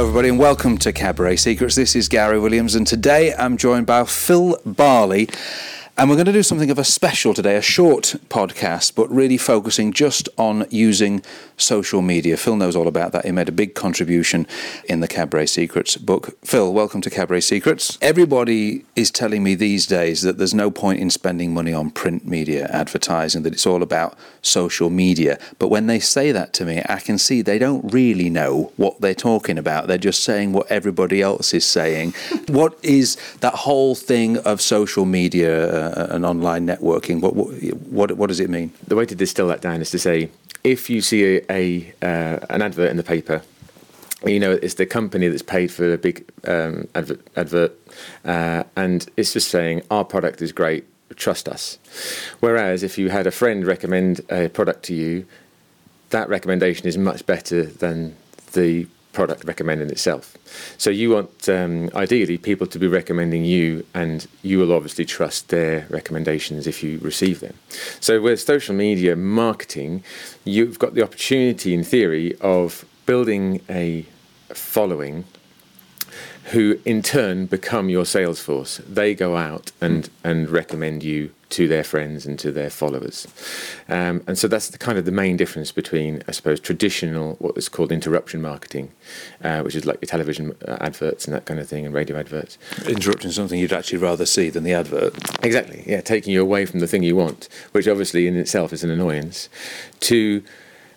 Everybody, and welcome to Cabaret Secrets. This is Gary Williams, and today I'm joined by Phil Barley. And we're going to do something of a special today, a short podcast, but really focusing just on using social media. Phil knows all about that. He made a big contribution in the Cabaret Secrets book. Phil, welcome to Cabaret Secrets. Everybody is telling me these days that there's no point in spending money on print media advertising, that it's all about social media. But when they say that to me, I can see they don't really know what they're talking about. They're just saying what everybody else is saying. what is that whole thing of social media? Uh, and online networking. What, what what does it mean? The way to distill that down is to say if you see a, a uh, an advert in the paper, you know it's the company that's paid for the big um, advert, advert uh, and it's just saying our product is great, trust us. Whereas if you had a friend recommend a product to you, that recommendation is much better than the product recommending itself. So you want um, ideally people to be recommending you, and you will obviously trust their recommendations if you receive them. So with social media marketing, you've got the opportunity, in theory, of building a following who in turn become your sales force. They go out and, and recommend you to their friends and to their followers. Um, and so that's the kind of the main difference between, I suppose, traditional, what is called interruption marketing, uh, which is like your television uh, adverts and that kind of thing, and radio adverts. Interrupting something you'd actually rather see than the advert. Exactly, yeah, taking you away from the thing you want, which obviously in itself is an annoyance, to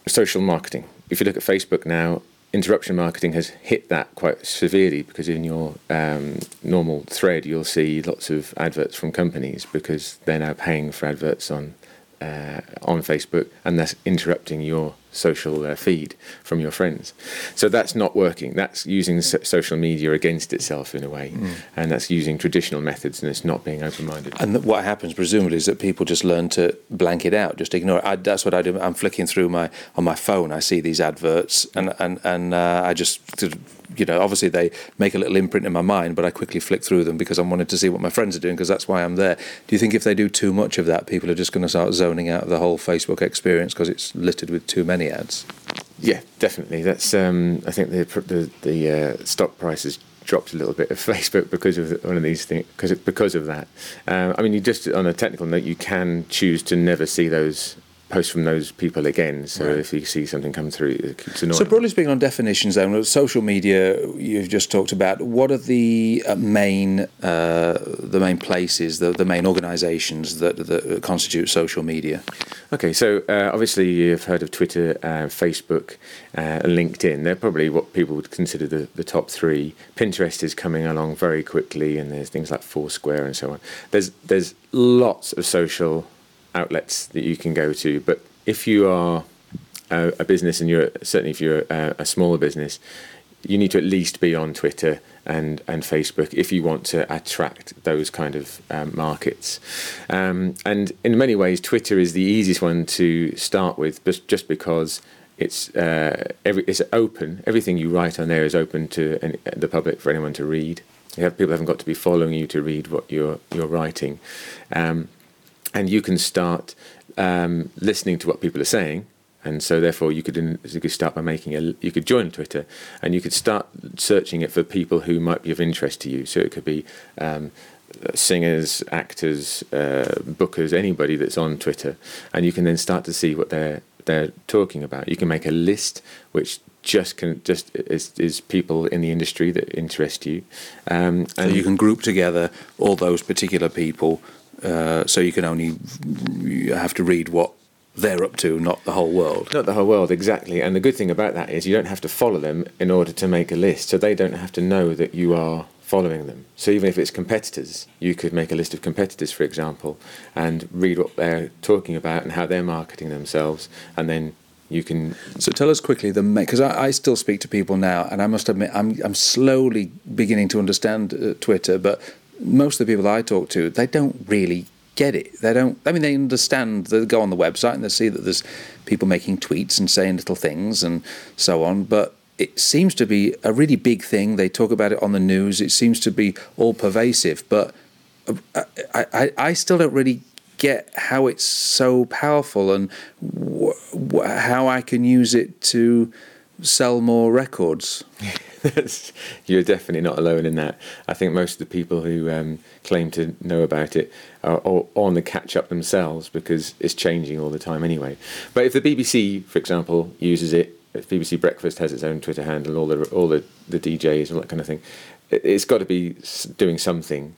social marketing. If you look at Facebook now, interruption marketing has hit that quite severely because in your um, normal thread you'll see lots of adverts from companies because they're now paying for adverts on uh, on Facebook and that's interrupting your social uh, feed from your friends. So that's not working. That's using so- social media against itself in a way, mm. and that's using traditional methods and it's not being open minded. And what happens presumably is that people just learn to blank it out, just ignore it. I, that's what I do. I'm flicking through my on my phone. I see these adverts, and and and uh, I just you know, obviously they make a little imprint in my mind, but I quickly flick through them because I'm wanted to see what my friends are doing because that's why I'm there. Do you think if they do too much of that, people are just going to start zoning out of the whole Facebook experience because it's littered with too many ads? Yeah, definitely. That's um, I think the the, the uh, stock prices dropped a little bit of Facebook because of one of these things because because of that. Um, I mean, you just on a technical note, you can choose to never see those post from those people again. So right. if you see something come through, it keeps annoying. So broadly speaking, on definitions, then social media you've just talked about. What are the uh, main uh, the main places, the, the main organisations that, that constitute social media? Okay, so uh, obviously you've heard of Twitter, uh, Facebook, uh, LinkedIn. They're probably what people would consider the, the top three. Pinterest is coming along very quickly, and there's things like Foursquare and so on. There's there's lots of social outlets that you can go to. But if you are a, a business, and you're certainly if you're a, a, smaller business, you need to at least be on Twitter and and Facebook if you want to attract those kind of um, markets. Um, and in many ways, Twitter is the easiest one to start with, just because it's uh, every it's open. Everything you write on there is open to any, the public for anyone to read. You have people haven't got to be following you to read what you're you're writing. Um, and you can start um, listening to what people are saying. And so, therefore, you could you could start by making a you could join Twitter, and you could start searching it for people who might be of interest to you. So it could be um, singers, actors, uh, bookers, anybody that's on Twitter, and you can then start to see what they're they're talking about. You can make a list which just can just is, is people in the industry that interest you, um, and so you can group together all those particular people uh, so you can only you have to read what they're up to, not the whole world. Not the whole world, exactly. And the good thing about that is you don't have to follow them in order to make a list. So they don't have to know that you are following them. So even if it's competitors, you could make a list of competitors, for example, and read what they're talking about and how they're marketing themselves, and then you can. So tell us quickly the because I, I, still speak to people now, and I must admit I'm I'm slowly beginning to understand uh, Twitter, but most of the people I talk to, they don't really get it. They don't. I mean, they understand. They go on the website and they see that there's people making tweets and saying little things and so on. But it seems to be a really big thing. They talk about it on the news. It seems to be all pervasive. But uh, I, I, I still don't really get how it's so powerful and wh- wh- how I can use it to sell more records. you're definitely not alone in that. I think most of the people who um, claim to know about it are on the catch up themselves because it's changing all the time anyway. But if the BBC, for example, uses it, if BBC Breakfast has its own Twitter handle, all the all the, the DJs, all that kind of thing, it, it's got to be doing something.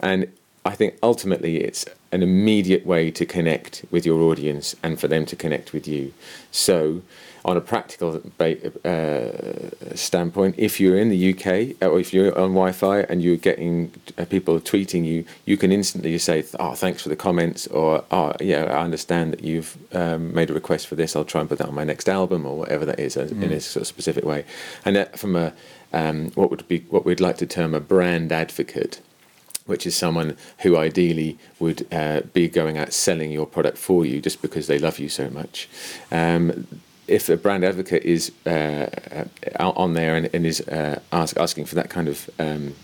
And I think ultimately it's an immediate way to connect with your audience and for them to connect with you. So, on a practical uh, standpoint, if you're in the UK uh, or if you're on Wi-Fi and you're getting uh, people tweeting you, you can instantly say, "Oh, thanks for the comments," or "Oh, yeah, I understand that you've um, made a request for this. I'll try and put that on my next album or whatever that is mm. in a sort of specific way." And that from a um, what would be what we'd like to term a brand advocate which is someone who ideally would uh, be going out selling your product for you just because they love you so much. Um, if a brand advocate is uh, on there and, and is uh, ask, asking for that kind of um,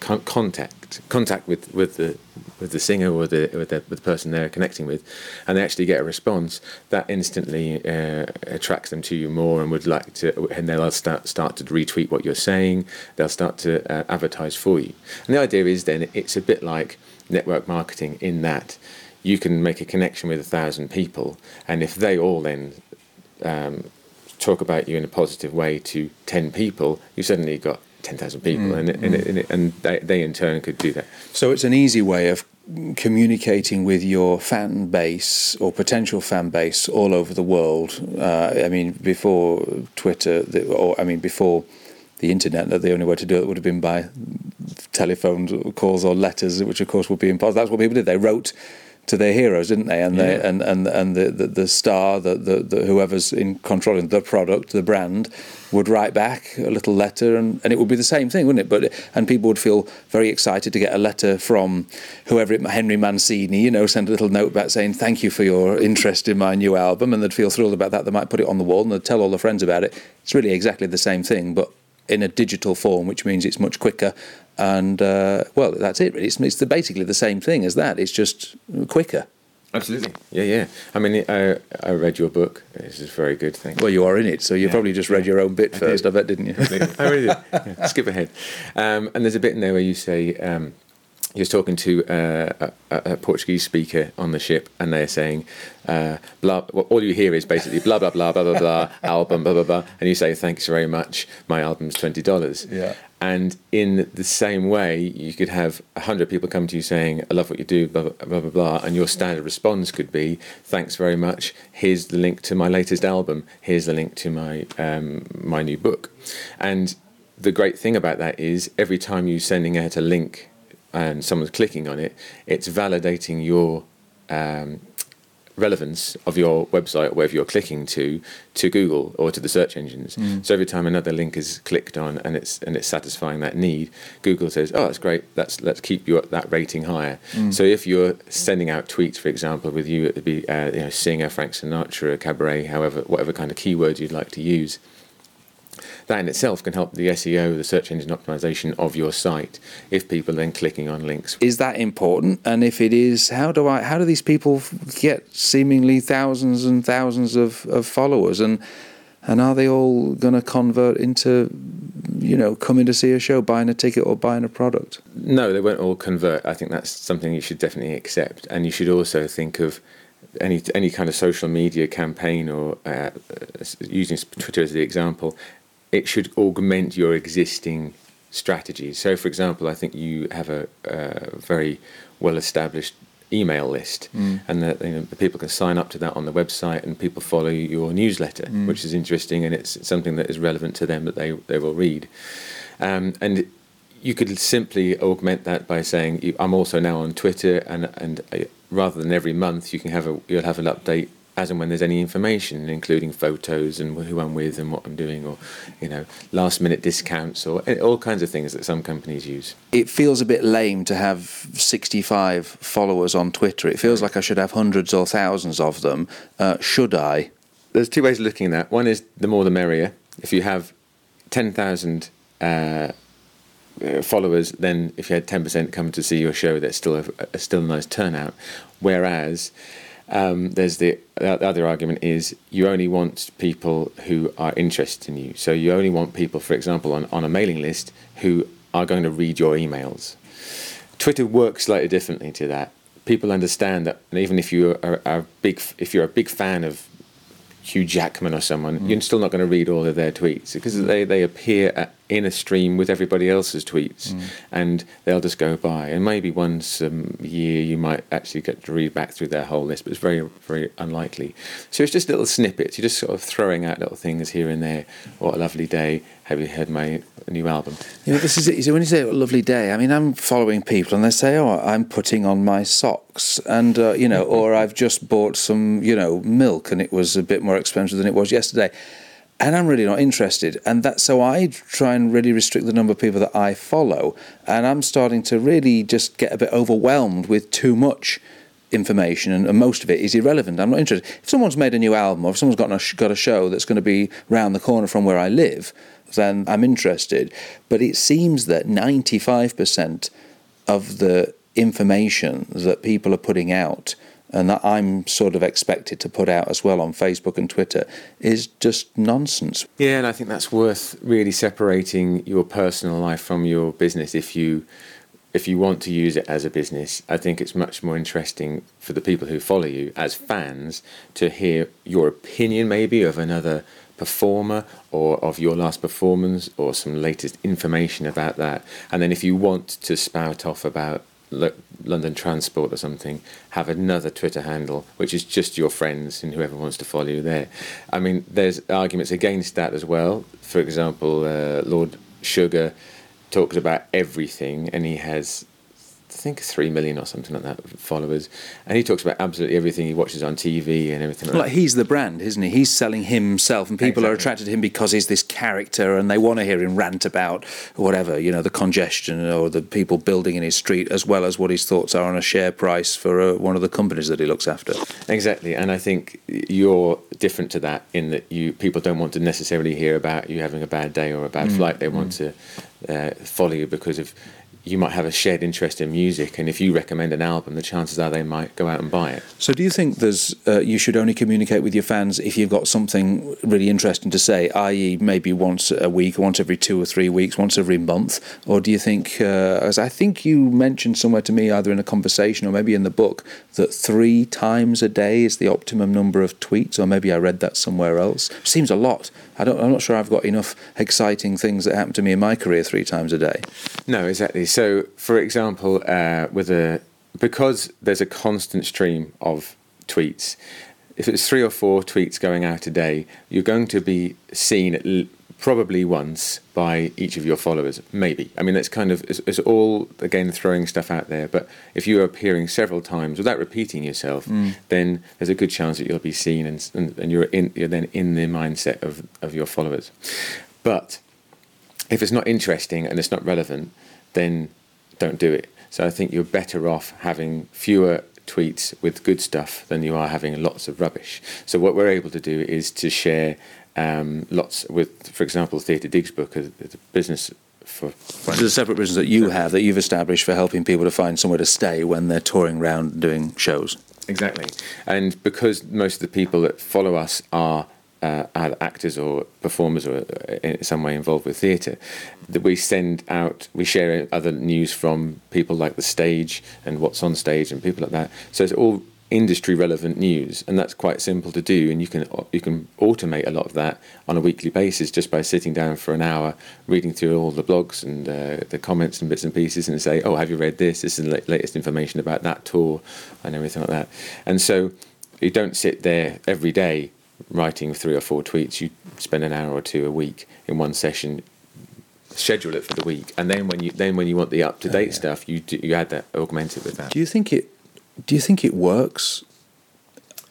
con- contact contact with, with the with the singer or the with, the with the person they're connecting with, and they actually get a response, that instantly uh, attracts them to you more and would like to, and they'll start start to retweet what you're saying. They'll start to uh, advertise for you. And the idea is then it's a bit like network marketing in that you can make a connection with a thousand people, and if they all then um, talk about you in a positive way to 10 people, you suddenly got 10,000 people, mm, and, mm. and, and, and they, they, in turn could do that. So it's an easy way of communicating with your fan base or potential fan base all over the world. Uh, I mean, before Twitter, the, or I mean, before the internet, that the only way to do it would have been by telephone calls or letters, which of course would be impossible. That's what people did. They wrote to their heroes, didn't they? And yeah. they and and and the the, the star, the, the, the whoever's in controlling the product, the brand, would write back a little letter, and, and it would be the same thing, wouldn't it? But and people would feel very excited to get a letter from whoever it, Henry Mancini, you know, send a little note back saying thank you for your interest in my new album, and they'd feel thrilled about that. They might put it on the wall and they'd tell all their friends about it. It's really exactly the same thing, but in a digital form, which means it's much quicker and uh, well, that's it. Really, it's, it's the, basically the same thing as that. It's just quicker. Absolutely. Yeah, yeah. I mean, I, I read your book. This is a very good. Thank. Well, you are in it, so you yeah. probably just read your own bit I first, did. I bet, didn't you? I really did. Yeah. Skip ahead. Um, and there's a bit in there where you say, um, you're talking to uh, a, a, Portuguese speaker on the ship, and they're saying, uh, blah. Well, all you hear is basically blah blah blah blah blah blah album blah blah blah, and you say thanks very much. My album's twenty dollars. Yeah. And in the same way, you could have a hundred people come to you saying, "I love what you do," blah, blah blah blah blah, and your standard response could be, "Thanks very much. Here's the link to my latest album. Here's the link to my um, my new book." And the great thing about that is, every time you're sending out a link and someone's clicking on it, it's validating your um, relevance of your website, or wherever you're clicking to, to Google or to the search engines. Mm. So every time another link is clicked on and it's and it's satisfying that need, Google says, "Oh, that's great. Let's let's keep you at that rating higher." Mm. So if you're sending out tweets, for example, with you, it'd be uh, you know singer, Frank Sinatra, cabaret, however, whatever kind of keywords you'd like to use that in itself can help the SEO, the search engine optimization of your site, if people are then clicking on links. Is that important? And if it is, how do I? How do these people get seemingly thousands and thousands of, of followers? And and are they all going to convert into, you know, coming to see a show, buying a ticket, or buying a product? No, they won't all convert. I think that's something you should definitely accept, and you should also think of any any kind of social media campaign or uh, using Twitter as the example it should augment your existing strategies. So, for example, I think you have a, a very well established email list, mm. and that you know, people can sign up to that on the website, and people follow your newsletter, mm. which is interesting, and it's something that is relevant to them that they they will read. Um, and you could simply augment that by saying, "I'm also now on Twitter," and and uh, rather than every month, you can have a you'll have an update as and when there's any information, including photos and who I'm with and what I'm doing, or you know, last minute discounts, or all kinds of things that some companies use. It feels a bit lame to have 65 followers on Twitter. It feels like I should have hundreds or thousands of them. Uh, should I? There's two ways of looking at that. One is the more the merrier. If you have 10,000 uh, followers, then if you had 10% come to see your show, that's still a, a still a nice turnout. Whereas Um, there's the, the other argument is you only want people who are interested in you. So you only want people, for example, on, on a mailing list who are going to read your emails. Twitter works slightly differently to that. People understand that even if you are, are big, if you're a big fan of Hugh Jackman or someone, mm. you're still not going to read all of their tweets because mm. they, they appear at, in a stream with everybody else's tweets mm. and they'll just go by. And maybe once a year you might actually get to read back through their whole list, but it's very, very unlikely. So it's just little snippets. You're just sort of throwing out little things here and there. What a lovely day. Have you heard my new album? Yeah, this is it. When you say a lovely day, I mean, I'm following people and they say, oh, I'm putting on my socks and, uh, you know, or I've just bought some, you know, milk and it was a bit more expensive than it was yesterday and I'm really not interested. And that so I try and really restrict the number of people that I follow, and I'm starting to really just get a bit overwhelmed with too much information, and, and most of it is irrelevant. I'm not interested. If someone's made a new album, or if someone's got a, got a show that's going to be round the corner from where I live, then I'm interested. But it seems that 95% of the information that people are putting out and that I'm sort of expected to put out as well on Facebook and Twitter is just nonsense. Yeah, and I think that's worth really separating your personal life from your business if you if you want to use it as a business, I think it's much more interesting for the people who follow you as fans to hear your opinion maybe of another performer or of your last performance or some latest information about that. And then if you want to spout off about London Transport or something, have another Twitter handle, which is just your friends and whoever wants to follow you there. I mean, there's arguments against that as well. For example, uh, Lord Sugar talks about everything, and he has think three million or something like that followers, and he talks about absolutely everything he watches on TV and everything. Like, like he's the brand, isn't he? He's selling himself, and people exactly. are attracted to him because he's this character, and they want to hear him rant about whatever you know, the congestion or the people building in his street, as well as what his thoughts are on a share price for uh, one of the companies that he looks after. Exactly, and I think you're different to that in that you people don't want to necessarily hear about you having a bad day or a bad mm. flight. They want mm. to uh, follow you because of you might have a shared interest in music, and if you recommend an album, the chances are they might go out and buy it. So, do you think there's uh, you should only communicate with your fans if you've got something really interesting to say, i.e., maybe once a week, once every two or three weeks, once every month, or do you think, uh, as I think you mentioned somewhere to me, either in a conversation or maybe in the book, that three times a day is the optimum number of tweets, or maybe I read that somewhere else? Seems a lot. I don't, I'm not sure I've got enough exciting things that happen to me in my career three times a day. No, exactly. So, for example, uh, with a because there's a constant stream of tweets. If it's three or four tweets going out a day, you're going to be seen at probably once by each of your followers, maybe. I mean, that's kind of it's, it's, all again throwing stuff out there. But if you are appearing several times without repeating yourself, mm. then there's a good chance that you'll be seen and, and, and you're in you're then in the mindset of of your followers. But if it's not interesting and it's not relevant, then don't do it. So I think you're better off having fewer tweets with good stuff than you are having lots of rubbish. So what we're able to do is to share um, lots with, for example, Theatre Digs book, a, a business for. There's a separate business that you have that you've established for helping people to find somewhere to stay when they're touring around doing shows. Exactly, and because most of the people that follow us are uh, actors or performers or uh, in some way involved with theatre, that we send out, we share other news from people like the stage and what's on stage and people like that. So it's all industry relevant news, and that's quite simple to do. And you can you can automate a lot of that on a weekly basis just by sitting down for an hour, reading through all the blogs and uh, the comments and bits and pieces, and say, "Oh, have you read this? This is the latest information about that tour and everything like that." And so you don't sit there every day writing three or four tweets. You spend an hour or two a week in one session schedule it for the week, and then when you then when you want the up to date oh, yeah. stuff, you you add that augment it with that. Do you think it do you think it works?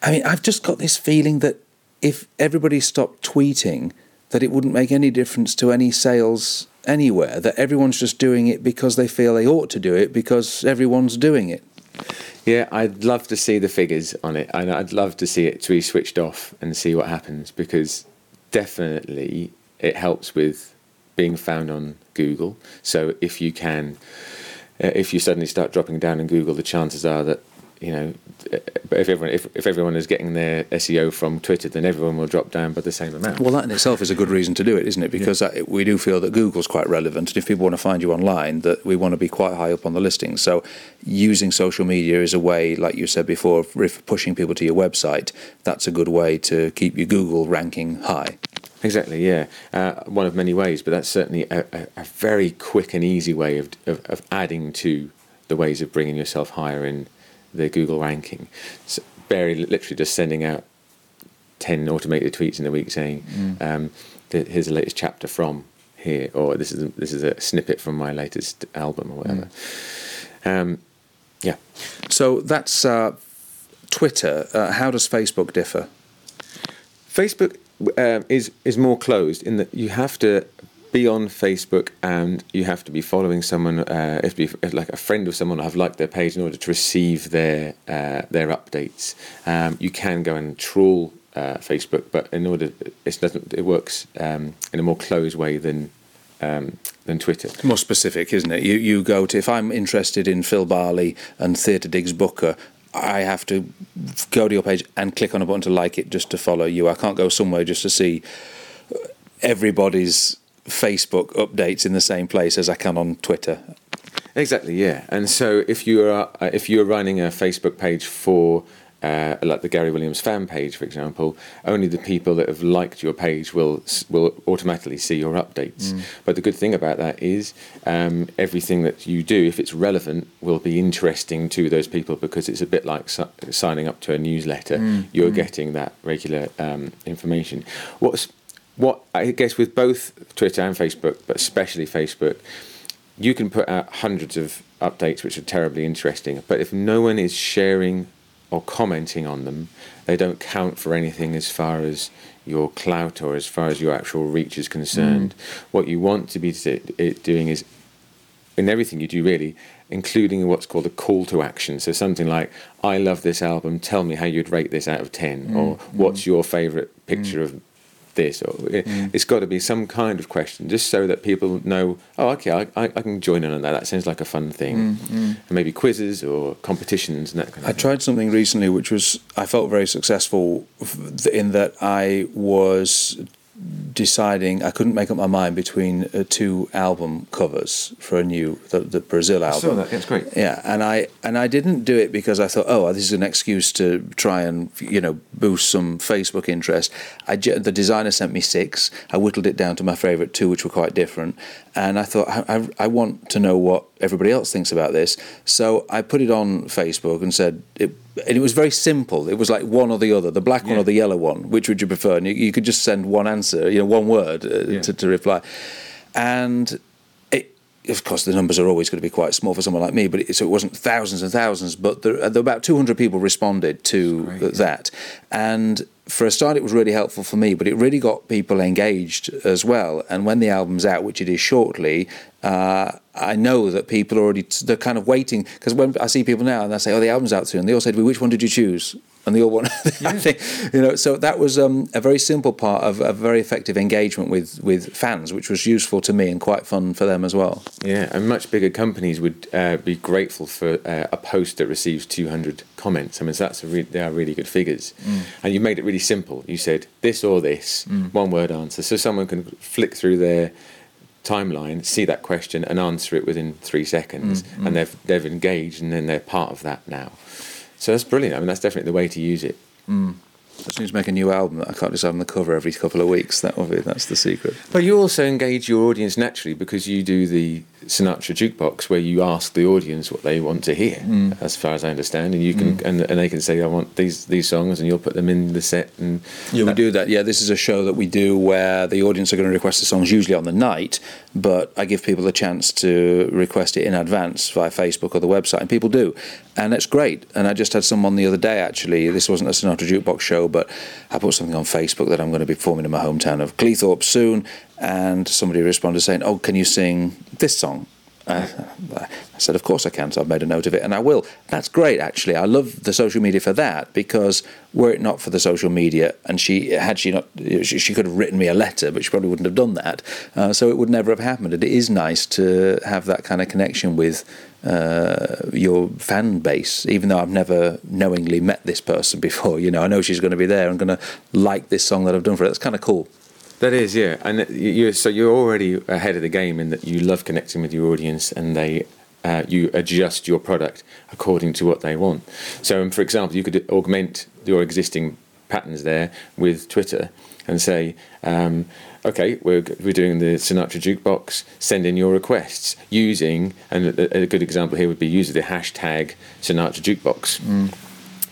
I mean, I've just got this feeling that if everybody stopped tweeting, that it wouldn't make any difference to any sales anywhere. That everyone's just doing it because they feel they ought to do it because everyone's doing it. Yeah, I'd love to see the figures on it, and I'd love to see it to be switched off and see what happens because definitely it helps with being found on Google. So if you can, uh, if you suddenly start dropping down in Google, the chances are that you know, but if everyone if, if everyone is getting their SEO from Twitter, then everyone will drop down by the same amount. Well, that in itself is a good reason to do it, isn't it? Because yeah. that, we do feel that Google's quite relevant, and if people want to find you online, that we want to be quite high up on the listing. So, using social media is a way, like you said before, if pushing people to your website. That's a good way to keep your Google ranking high. Exactly, yeah. Uh, one of many ways, but that's certainly a, a, a very quick and easy way of, of, of, adding to the ways of bringing yourself higher in the Google ranking. So Barry literally just sending out 10 automated tweets in a week saying, mm. um, here's the latest chapter from here, or this is a, this is a snippet from my latest album, or whatever. Mm. Um, yeah. So that's uh, Twitter. Uh, how does Facebook differ? Facebook uh, is is more closed in that you have to be on Facebook and you have to be following someone, uh, be like a friend of someone, or have liked their page in order to receive their uh, their updates. Um, you can go and trawl uh, Facebook, but in order it doesn't it works um, in a more closed way than um, than Twitter. More specific, isn't it? You you go to if I'm interested in Phil Barley and Theatre Digs Booker. I have to go to your page and click on a button to like it just to follow you. I can't go somewhere just to see everybody's Facebook updates in the same place as I can on Twitter. Exactly, yeah. And so if you are uh, if you're running a Facebook page for uh, like the Gary Williams fan page, for example, only the people that have liked your page will will automatically see your updates. Mm. But the good thing about that is um, everything that you do, if it's relevant, will be interesting to those people because it's a bit like su- signing up to a newsletter. Mm. You're mm. getting that regular um, information. What's what I guess with both Twitter and Facebook, but especially Facebook, you can put out hundreds of updates which are terribly interesting, but if no one is sharing or commenting on them, they don't count for anything as far as your clout or as far as your actual reach is concerned. Mm. What you want to be doing is, in everything you do really, including what's called a call to action. So something like, I love this album, tell me how you'd rate this out of 10, mm. or what's mm. your favourite picture mm. of this or mm. it's got to be some kind of question just so that people know oh okay I, I, I can join in on that that sounds like a fun thing mm, mm. and maybe quizzes or competitions and that kind of I thing. tried something recently which was I felt very successful in that I was deciding I couldn't make up my mind between uh, two album covers for a new the, the Brazil album. I saw that. That's great. Yeah, and I and I didn't do it because I thought, oh, this is an excuse to try and you know boost some Facebook interest. I the designer sent me six. I whittled it down to my favourite two, which were quite different. And I thought I, I, I want to know what everybody else thinks about this. So I put it on Facebook and said it and it was very simple. It was like one or the other, the black yeah. one or the yellow one. Which would you prefer? And you, you could just send one answer, you know, one word uh, yeah. to, to reply. And of course, the numbers are always going to be quite small for someone like me. But it, so it wasn't thousands and thousands, but there, there about 200 people responded to great, that, yeah. and for a start, it was really helpful for me, but it really got people engaged as well. And when the album's out, which it is shortly, uh, I know that people are already they're kind of waiting because when I see people now and they say, "Oh, the album's out soon," they all say to me, "Which one did you choose?" And the all one. yeah. Think, you know. So that was um, a very simple part of a very effective engagement with with fans, which was useful to me and quite fun for them as well. Yeah, and much bigger companies would uh, be grateful for uh, a post that receives 200 comments. I mean, so that's re- they are really good figures, mm. and you made it really simple. You said this or this, mm. one word answer, so someone can flick through their timeline, see that question, and answer it within three seconds, mm, mm. and they've they've engaged, and then they're part of that now. So that's brilliant. I mean, that's definitely the way to use it. Mm. I just need to make a new album that I can't just have on the cover every couple of weeks. That will be that's the secret. But you also engage your audience naturally because you do the Sinatra jukebox where you ask the audience what they want to hear, mm. as far as I understand, and you can mm. and, and they can say I want these these songs, and you'll put them in the set. And yeah, we do that. Yeah, this is a show that we do where the audience are going to request the songs usually on the night, but I give people a chance to request it in advance via Facebook or the website, and people do, and it's great. And I just had someone the other day actually. This wasn't a Sinatra jukebox show, but I put something on Facebook that I'm going to be performing in my hometown of Cleethorpes soon, and somebody responded saying, "Oh, can you sing this song?" Uh, I said, Of course I can. So I've made a note of it and I will. That's great, actually. I love the social media for that because were it not for the social media, and she had she not, she, she could have written me a letter, but she probably wouldn't have done that. Uh, so it would never have happened. And it is nice to have that kind of connection with uh, your fan base, even though I've never knowingly met this person before. You know, I know she's going to be there and going to like this song that I've done for her. That's kind of cool. That is, yeah, and you so you're already ahead of the game in that you love connecting with your audience, and they uh, you adjust your product according to what they want. So, um, for example, you could augment your existing patterns there with Twitter and say, um, okay, we're, we're doing the Sinatra jukebox, send in your requests using, and a, a good example here would be using the hashtag Sinatra jukebox. Mm.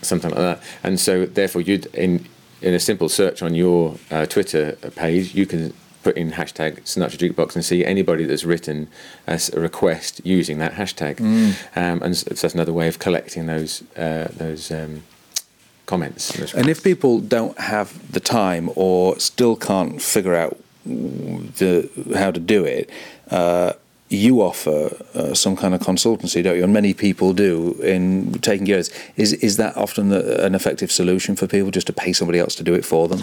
Something like that, and so therefore you'd in in a simple search on your uh, Twitter page, you can put in hashtag Sinatra Jukebox and see anybody that's written as a request using that hashtag. Mm. Um, and so that's another way of collecting those uh, those um, comments. And if people don't have the time or still can't figure out the how to do it. Uh, you offer uh, some kind of consultancy, don't you? And many people do in taking years. Is is that often the, an effective solution for people just to pay somebody else to do it for them?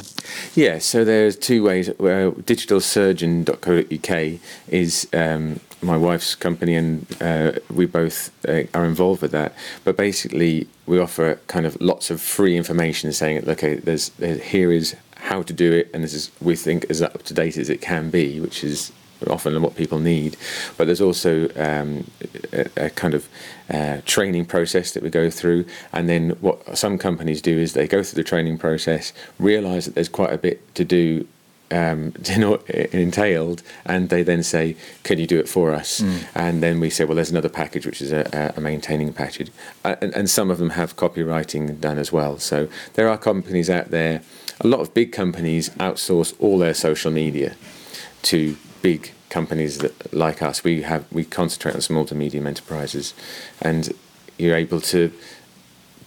Yeah. So there's two ways. Uh, digitalsurgeon.co.uk is um, my wife's company, and uh, we both uh, are involved with that. But basically, we offer kind of lots of free information, saying, "Okay, there's, there's here is how to do it, and this is we think as up to date as it can be, which is often what people need. But there's also um, a, a, kind of uh, training process that we go through, and then what some companies do is they go through the training process, realise that there's quite a bit to do. Um, entailed, and they then say, "Can you do it for us?" Mm. And then we say, "Well, there's another package, which is a, a maintaining package," uh, and, and some of them have copywriting done as well. So there are companies out there. A lot of big companies outsource all their social media to big companies that like us. We have we concentrate on small to medium enterprises, and you're able to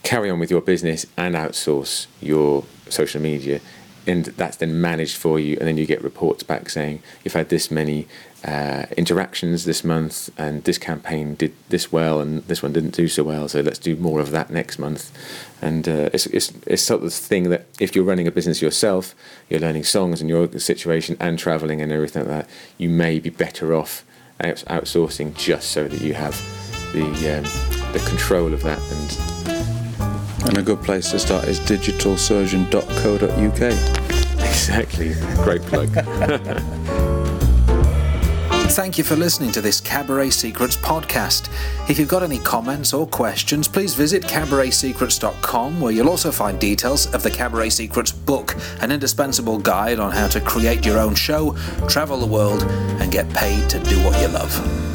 carry on with your business and outsource your social media and that's then managed for you and then you get reports back saying you've had this many uh, interactions this month and this campaign did this well and this one didn't do so well so let's do more of that next month and uh, it's, it's, it's sort of the thing that if you're running a business yourself you're learning songs in your situation and traveling and everything like that you may be better off out- outsourcing just so that you have the, um, the control of that and and a good place to start is digitalsurgeon.co.uk. Exactly. Great plug. Thank you for listening to this Cabaret Secrets podcast. If you've got any comments or questions, please visit cabaretsecrets.com, where you'll also find details of the Cabaret Secrets book, an indispensable guide on how to create your own show, travel the world, and get paid to do what you love.